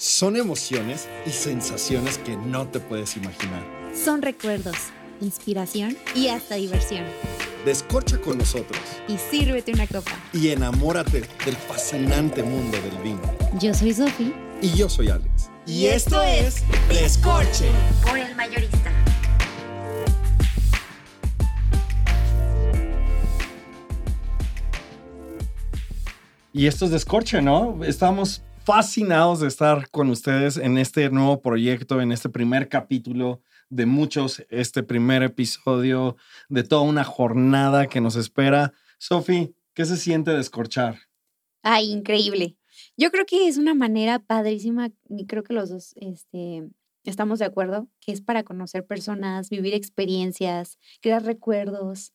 Son emociones y sensaciones que no te puedes imaginar. Son recuerdos, inspiración y hasta diversión. Descorcha con nosotros Y sírvete una copa. y enamórate del fascinante mundo del vino. Yo soy Sofi. Y yo soy Alex. Y esto es Descorche. Por el mayorista. Y esto es Descorche, ¿no? Estamos fascinados de estar con ustedes en este nuevo proyecto, en este primer capítulo de muchos, este primer episodio de toda una jornada que nos espera. Sofi, ¿qué se siente descorchar? Ay, increíble. Yo creo que es una manera padrísima y creo que los dos este, estamos de acuerdo, que es para conocer personas, vivir experiencias, crear recuerdos.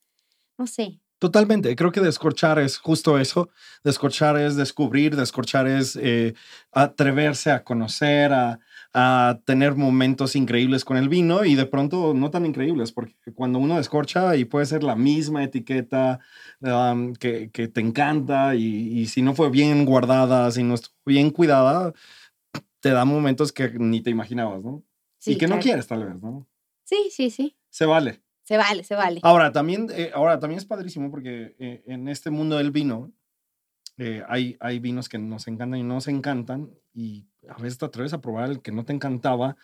No sé, Totalmente, creo que descorchar es justo eso. Descorchar es descubrir, descorchar es eh, atreverse a conocer, a, a tener momentos increíbles con el vino y de pronto no tan increíbles, porque cuando uno descorcha y puede ser la misma etiqueta um, que, que te encanta y, y si no fue bien guardada, si no estuvo bien cuidada, te da momentos que ni te imaginabas, ¿no? sí. y que no quieres tal vez, ¿no? Sí, sí, sí. Se vale. Se vale, se vale. Ahora también, eh, ahora también es padrísimo porque eh, en este mundo del vino eh, hay, hay vinos que nos encantan y no nos encantan y a veces te atreves a probar el que no te encantaba,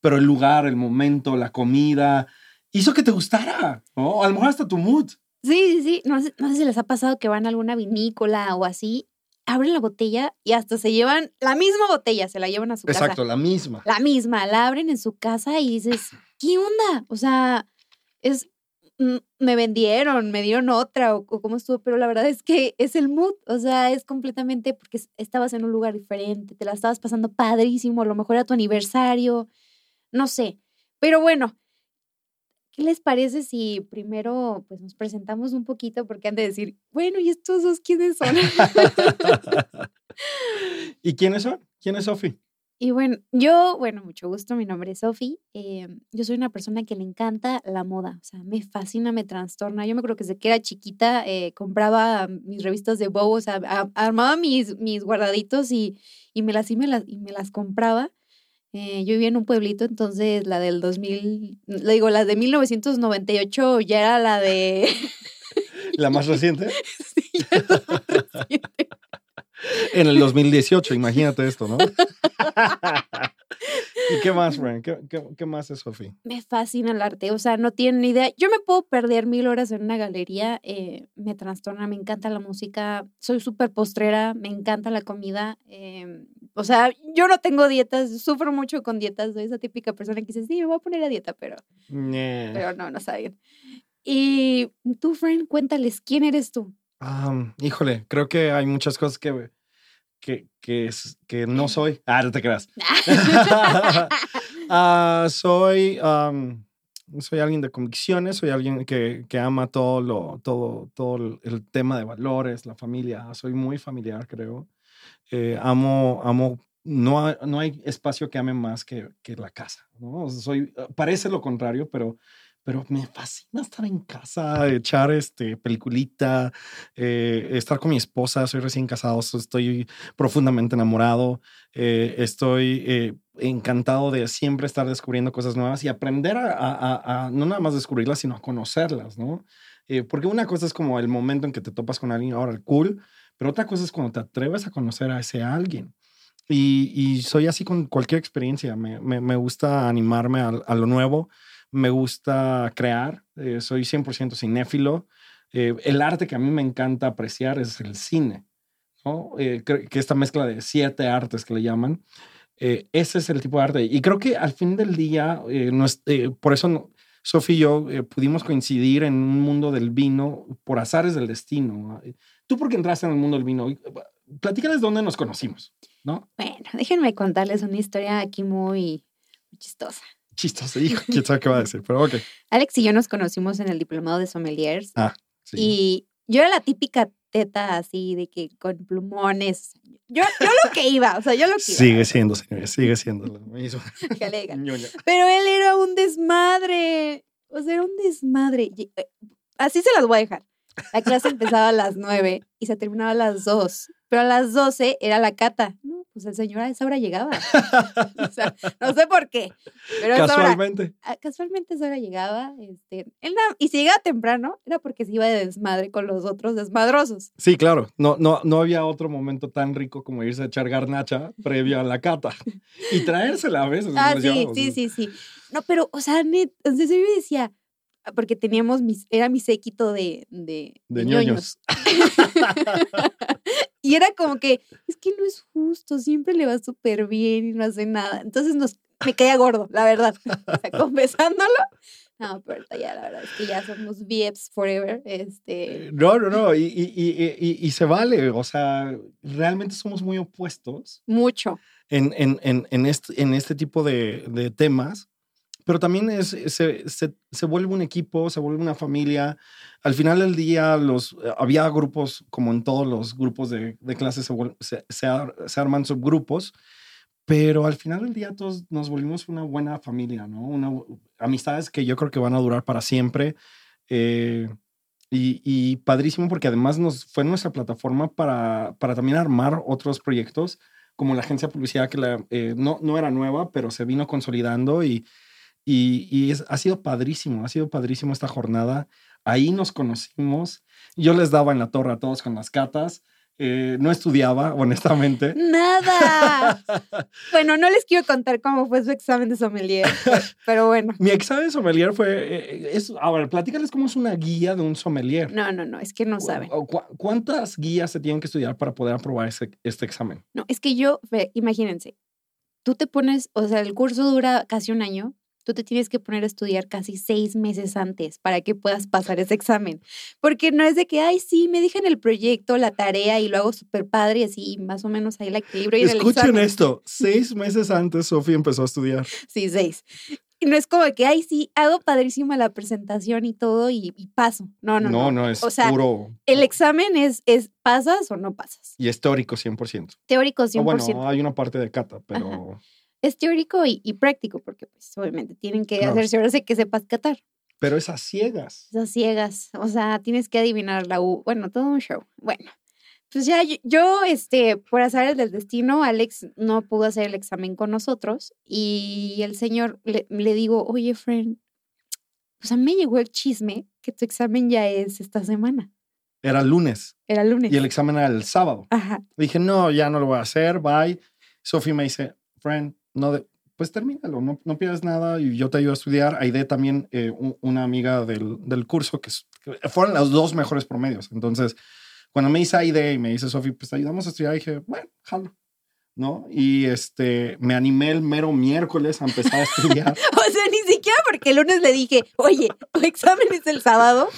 pero el lugar, el momento, la comida hizo que te gustara, ¿no? A lo mejor hasta tu mood. Sí, sí, sí. No sé, no sé si les ha pasado que van a alguna vinícola o así, abren la botella y hasta se llevan la misma botella, se la llevan a su casa. Exacto, la misma. La misma, la abren en su casa y dices, ¿qué onda? O sea, es, mm, me vendieron, me dieron otra o, cómo estuvo, pero la verdad es que es el mood, o sea, es completamente porque es- estabas en un lugar diferente, te la estabas pasando padrísimo, a lo mejor era tu aniversario, no sé, pero bueno. ¿Qué les parece si primero pues nos presentamos un poquito porque han de decir, bueno, ¿y estos dos quiénes son? ¿Y quiénes son? ¿Quién es Sofi? Y bueno, yo, bueno, mucho gusto, mi nombre es Sofi. eh, yo soy una persona que le encanta la moda, o sea, me fascina, me trastorna. Yo me acuerdo que desde que era chiquita eh, compraba mis revistas de Vogue, o sea, a- armaba mis, mis guardaditos y, y, me las, y, me las, y me las compraba. Eh, yo vivía en un pueblito, entonces la del 2000, le digo, la de 1998 ya era la de... ¿La más reciente? Sí, la más reciente. En el 2018, imagínate esto, ¿no? ¿Y qué más, Brian? ¿Qué, qué, qué más es Sofi? Me fascina el arte, o sea, no tienen ni idea. Yo me puedo perder mil horas en una galería, eh, me trastorna, me encanta la música, soy súper postrera, me encanta la comida. eh, o sea, yo no tengo dietas, sufro mucho con dietas, soy esa típica persona que dice, sí, me voy a poner a dieta, pero, pero no, no saben. Y tú, friend, cuéntales, ¿quién eres tú? Am, híjole, creo que hay muchas cosas que, que, que, que no soy. Ah, no te creas. Ah, soy, am, soy alguien de convicciones, soy alguien que, que ama todo, lo, todo, todo el- tema de valores, la familia. Soy muy familiar, creo. Eh, amo, amo, no, hay- no hay espacio que ame más que, que la casa. ¿no? Soy, parece lo contrario, pero, pero me fascina estar en casa, echar este, peliculita, eh, estar con mi esposa. Soy recién casado, estoy profundamente enamorado. Eh, estoy eh, encantado de siempre estar descubriendo cosas nuevas y aprender a, a- no nada más descubrirlas, sino a conocerlas, ¿no? Porque una cosa es como el momento en que te topas con alguien, ahora cool, pero otra cosa es cuando te atreves a conocer a ese alguien. Y, soy así con cualquier experiencia. Me, me- gusta animarme a lo nuevo, me gusta crear, eh, soy 100% cinéfilo. Eh, el arte que a mí me encanta apreciar es el cine. ¿no? Eh, que esta mezcla de siete artes que le llaman, eh, ese es el tipo de arte. Y creo que al fin del día, eh, no es- eh, por eso no- Sofía y yo pudimos coincidir en un mundo del vino por azares del destino. ¿Tú por qué entraste en el mundo del vino? Platícales dónde nos conocimos, ¿no? Bueno, déjenme contarles una historia aquí muy chistosa. Chistoso, hijo, quién sabe qué va a decir, pero ok. Alex y yo nos conocimos en el diplomado de sommeliers Ah, sí. Y yo era la típica teta así de que con plumones. Yo, yo lo que iba, o sea, yo lo que iba. Sigue siendo, señores, sigue siendo. lo mismo. Pero él era un desmadre. O sea, era un desmadre. Eh, Así se las voy a dejar. La clase empezaba a las nueve y se terminaba a las dos. pero a las 12 era la cata. No, pues el señor a esa hora llegaba. o sea, no sé por qué. Pero a esa hora- Casualmente. ah, casualmente a esa hora llegaba. Este, él na- y si llegaba temprano, era porque se iba de desmadre con los otros desmadrosos. Sí, claro. No, no, no había otro momento tan rico como irse a echar garnacha previo a la cata. Y traérsela a veces. Ah, sí, sí, sí, sí. No, pero, o sea, net, entonces yo me decía, porque teníamos mis, era mi séquito de, de, De de ñoños. Y era como que, es que no es justo, siempre le va súper bien y no hace nada. Entonces nos, me caía gordo, la verdad. O sea, confesándolo. No, pero ya la verdad es que ya somos BFs forever. Este, No, no, no. Y, y- y- y- y se vale. O sea, realmente somos muy opuestos mucho. en, en, en, en este, en este tipo de, de temas. Pero también es, se, se, se vuelve un equipo, se vuelve una familia. Al final del día, los, había grupos, como en todos los grupos de, de clase, se, vuel- se, se ar- se arman subgrupos. Pero al final del día todos nos volvimos una buena familia, ¿no? Una, amistades que yo creo que van a durar para siempre. Eh, y, y padrísimo porque además nos fue nuestra plataforma para, para también armar otros proyectos, como la agencia de publicidad que la, eh, no, no era nueva, pero se vino consolidando y, y, y es- ha sido padrísimo, ha sido padrísimo esta jornada. Ahí nos conocimos. Yo les daba en la torre a todos con las catas. Eh, no estudiaba, honestamente. ¡Nada! bueno, no les quiero contar cómo fue su examen de sommelier, pero, bueno. Mi examen sommelier fue, eh, es, a ver, platícales cómo es una guía de un sommelier. No, no, no, es que no saben. ¿Cu- cu- ¿Cuántas guías se tienen que estudiar para poder aprobar ese- este examen? No, es que yo, imagínense, tú te pones, o sea, el curso dura casi un año, tú te tienes que poner a estudiar casi seis meses antes para que puedas pasar ese examen. Porque no es de que, ay, sí, me dejan el proyecto, la tarea y lo hago súper padre y así más o menos ahí la equilibrio y en el Escuchen examen. esto, seis meses antes Sofía empezó a estudiar. Sí, seis. Y no es como que, ay, sí, hago padrísima la presentación y todo y, y paso. No, no, no. No, no, es O sea, puro El examen es, es pasas o no pasas. y es teórico 100%. Teórico 100%. O bueno, hay una parte de cata, pero, es teórico y, y práctico, porque pues obviamente tienen que Claro. cerciorarse que sepas catar. pero es a ciegas. Esas ciegas, o sea, tienes que adivinar la U, bueno, todo un show. Bueno, pues ya yo, yo, este, por azares del destino, Alex no pudo hacer el examen con nosotros y el señor le, le digo, oye, friend, pues a mí me llegó el chisme que tu examen ya es esta semana. Era lunes Era lunes. y el examen era el sábado. Ajá. Dije, no, ya no lo voy a hacer, bye. Sofía me dice, friend, no, de- pues termínalo, no, no pierdas nada y yo te ayudo a estudiar. Aide también, eh, un- una amiga del, del curso, que, fueron los dos mejores promedios. Entonces, cuando me dice Aide y me dice, Sofía, pues te ayudamos a estudiar, dije, bueno, jalo. ¿No? Y este, me animé el mero miércoles a empezar a estudiar. O sea, ni siquiera porque el lunes le dije, oye, tu examen es el sábado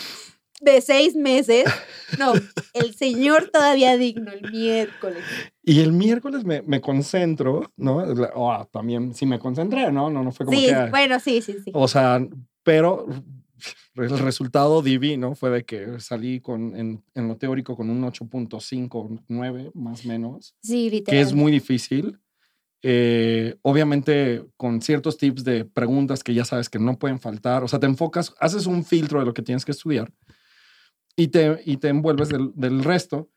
de seis meses. No, el señor todavía digno, el miércoles. Y el miércoles me, me concentro, ¿no? Oh, también sí me concentré, ¿no? No, no fue como Sí, que... ah, bueno, sí, sí, sí. O sea, pero el resultado divino fue de que salí con, en, en lo teórico con un 8.59 más o menos, Sí, literal. que es muy difícil. Eh, obviamente con ciertos tips de preguntas que ya sabes que no pueden faltar. O sea, te enfocas, haces un filtro de lo que tienes que estudiar y te, y te envuelves del, del resto.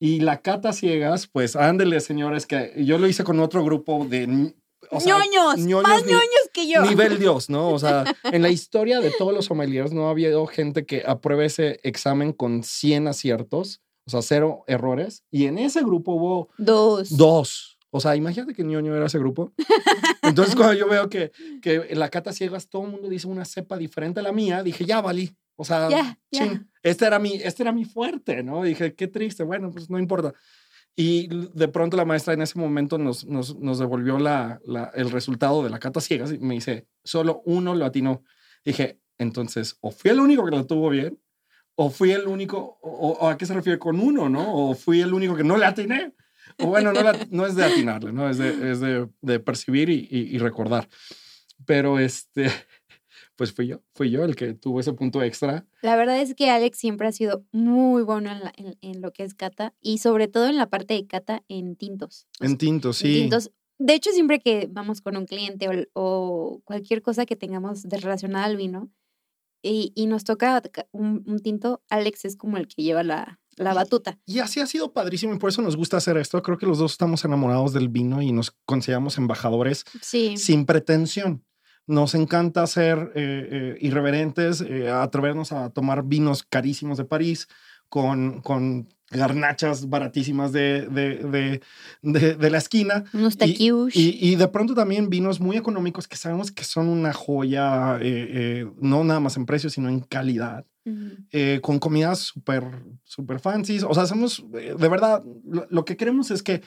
Y la cata ciegas, pues ándele, señores, que yo lo hice con otro grupo de... o sea, ñoños, ñoños más ni- ñoños que yo. nivel Dios, ¿no? O sea, en la historia de todos los sommeliers no ha habido gente que apruebe ese examen con 100 aciertos, o sea, cero errores. Y en ese grupo hubo Dos. dos. O sea, imagínate que ñoño era ese grupo. Entonces, cuando yo veo que, que en la cata ciegas todo el mundo dice una cepa diferente a la mía, dije, ya valí. O sea, Ya, ya. Este era mi, este era mi fuerte, ¿no? Dije, qué triste, bueno, pues no importa. Y de pronto la maestra en ese momento nos, nos, nos devolvió la, la- el resultado de la cata ciegas y me dice, solo uno lo atinó. Dije, entonces, o fui el único que lo tuvo bien, o fui el único, o, o a qué se refiere con uno, ¿no? O fui el único que no le atiné. O bueno, no, la- no es de atinarle, ¿no? Es de, es de, de percibir y, y- y recordar. Pero este, pues fui yo, fui yo el que tuvo ese punto extra. La verdad es que Alex siempre ha sido muy bueno en, la- en- en lo que es cata y sobre todo en la parte de cata en tintos. En sea, tinto, en sí. tintos. De hecho, siempre que vamos con un cliente o, o cualquier cosa que tengamos de relacionada al vino y, y nos toca ca- un, un tinto, Alex es como el que lleva la, la batuta. Y, así ha sido padrísimo y por eso nos gusta hacer esto. Creo que los dos estamos enamorados del vino y nos consideramos embajadores sin pretensión. Nos encanta ser eh, eh, irreverentes, eh, atrevernos a tomar vinos carísimos de París con, con garnachas baratísimas de, de, de, de, la esquina. Unos. Y, y, de pronto también vinos muy económicos que sabemos que son una joya, no nada más en precio, sino en calidad. con comidas súper, súper fancies. O sea, hacemos, de verdad, lo, que queremos es que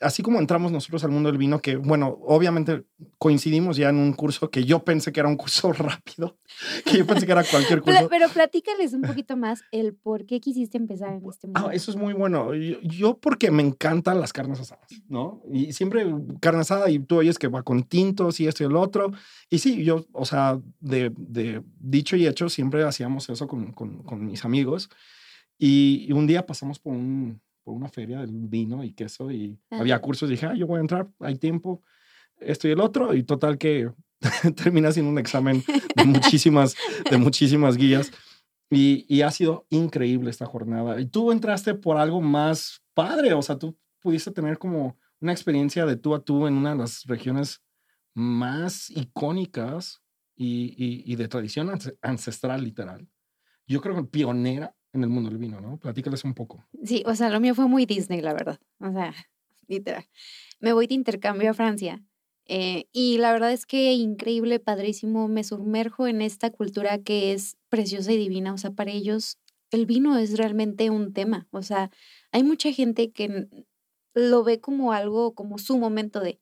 así como entramos nosotros al mundo del vino, que bueno, obviamente coincidimos ya en un curso que yo pensé que era un curso rápido, que yo pensé que era cualquier curso. Pero, platícales un poquito más el por qué quisiste empezar en este mundo. Ah, eso es muy bueno. Yo, porque me encantan las carnes asadas, ¿no? Y siempre carne asada y tú oyes que va con tintos y esto y el otro. Y sí, yo, o sea, de, de dicho y hecho, siempre hacíamos eso con, con, con mis amigos. y un día pasamos por un por una feria del vino y queso y había cursos. dije, ah, yo voy a entrar, hay tiempo, esto y el otro. Y total que termina siendo un examen de muchísimas, de muchísimas guías. Y, y, ha sido increíble esta jornada. Y tú entraste por algo más padre, o sea, tú pudiste tener como una experiencia de tú a tú en una de las regiones más icónicas y, y, y de tradición ancestral, literal. Yo creo que pionera en el mundo del vino, ¿no? Platícales un poco. Sí, o sea, lo mío fue muy Disney, la verdad. O sea, literal. Me voy de intercambio a Francia eh, y la verdad es que increíble, padrísimo. Me sumerjo en esta cultura que es preciosa y divina. O sea, para ellos el vino es realmente un tema. O sea, hay mucha gente que lo ve como algo, como su momento de...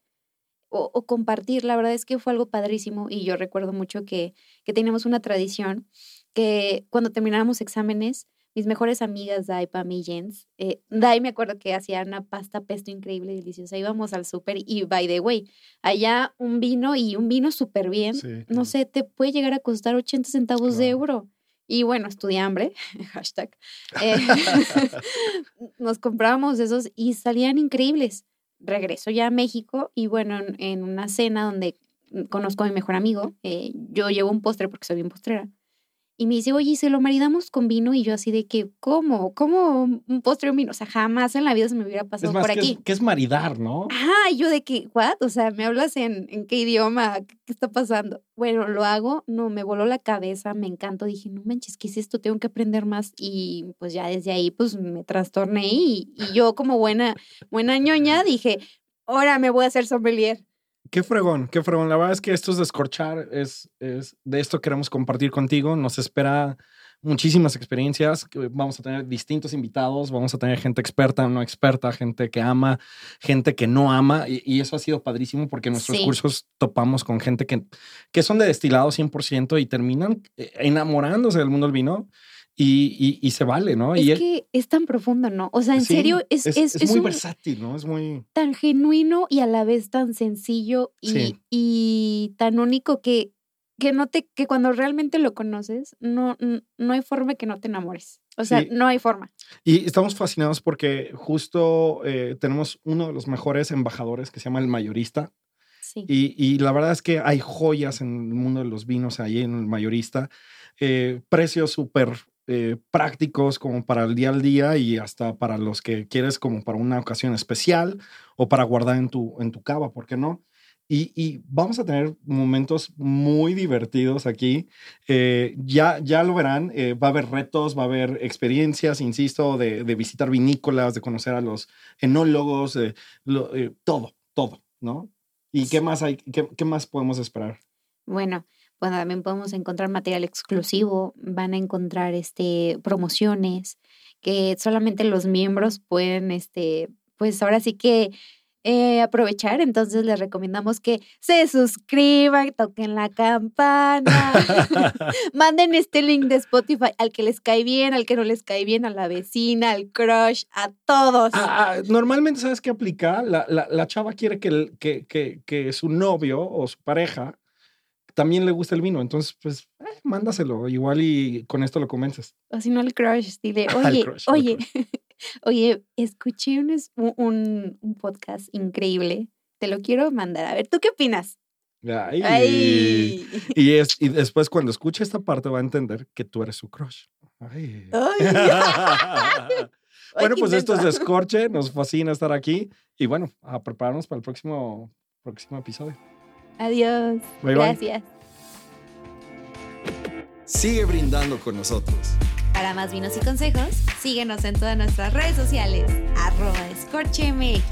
O, o, compartir, la verdad es que fue algo padrísimo y yo recuerdo mucho que, que teníamos una tradición que cuando terminábamos exámenes mis mejores amigas, Dai, Pam y Jens. Eh, Dai me acuerdo que hacía una pasta pesto increíble, deliciosa. Íbamos al súper y, by the way, allá un vino y un vino súper bien, no sé, te puede llegar a costar 80 centavos de euro. Y bueno, estudié hambre, hashtag. Eh, nos comprábamos esos y salían increíbles. Regreso ya a México y bueno, en, una cena donde conozco a mi mejor amigo, eh, yo llevo un postre porque soy bien postrera. Y me dice, oye, se lo maridamos con vino? Y yo así de que, ¿cómo? ¿Cómo un postre un vino? O sea, jamás en la vida se me hubiera pasado por aquí. ¿qué es, maridar, no? Ah, yo de que, ¿what? O sea, ¿me hablas en, en qué idioma? ¿Qué, está pasando? Bueno, lo hago, no, me voló la cabeza, me encantó. Dije, no manches, ¿qué es esto? Tengo que aprender más. Y pues ya desde ahí, pues me trastorné y, y yo como buena, buena ñoña dije, ahora me voy a hacer sommelier. Qué fregón, qué fregón. La verdad es que esto es descorchar, es, es de esto queremos compartir contigo. Nos espera muchísimas experiencias. Vamos a tener distintos invitados, vamos a tener gente experta, no experta, gente que ama, gente que no ama. Y, eso ha sido padrísimo porque en nuestros cursos topamos con gente que, que son de destilado 100% y terminan eh, enamorándose del mundo del vino y, y, se vale, ¿no? Es y que es tan profundo, ¿no? O sea, en serio, es, es, es, muy versátil, ¿no? Es muy... Tan genuino y a la vez tan sencillo y, y tan único que, que, no te, que cuando realmente lo conoces, no, no hay forma que no te enamores. O sea, no hay forma. Y estamos fascinados porque justo eh, tenemos uno de los mejores embajadores que se llama el mayorista. Sí. Y, y, la verdad es que hay joyas en el mundo de los vinos ahí en el mayorista. Eh, precios súper eh, prácticos como para el día al día y hasta para los que quieres como para una ocasión especial o para guardar en tu, en tu cava, ¿por qué no? Y, vamos a tener momentos muy divertidos aquí. Eh, ya, ya lo verán, eh, va a haber retos, va a haber experiencias, insisto, de, visitar vinícolas, de conocer a los enólogos, todo, todo, ¿no? ¿Y qué más hay? Qué, qué más podemos esperar? Bueno, bueno, también podemos encontrar material exclusivo, van a encontrar este, promociones que solamente los miembros pueden, este, pues ahora sí que eh, aprovechar. Entonces les recomendamos que se suscriban, toquen la campana, manden este link de Spotify al que les cae bien, al que no les cae bien, a la vecina, al crush, a todos. Ah, ah, normalmente, ¿sabes qué aplica? La, la, chava quiere que, que, que, que su novio o su pareja también le gusta el vino. Entonces, pues, eh, mándaselo. Igual y con esto lo convences. O si no, el crush. Dile, oye, oye, oye, escuché un, un, un, podcast increíble. Te lo quiero mandar. A ver, ¿tú qué opinas? Ay. Y, es, y después, cuando escuche esta parte, va a entender que tú eres su crush. Ay. Ay. bueno, pues esto es. Descorche. Nos fascina estar aquí. Y bueno, a prepararnos para el próximo, próximo episodio. Adiós. Bye, bye. Gracias. Sigue brindando con nosotros. Para más vinos y consejos, síguenos en todas nuestras redes sociales, arroba escorchemx.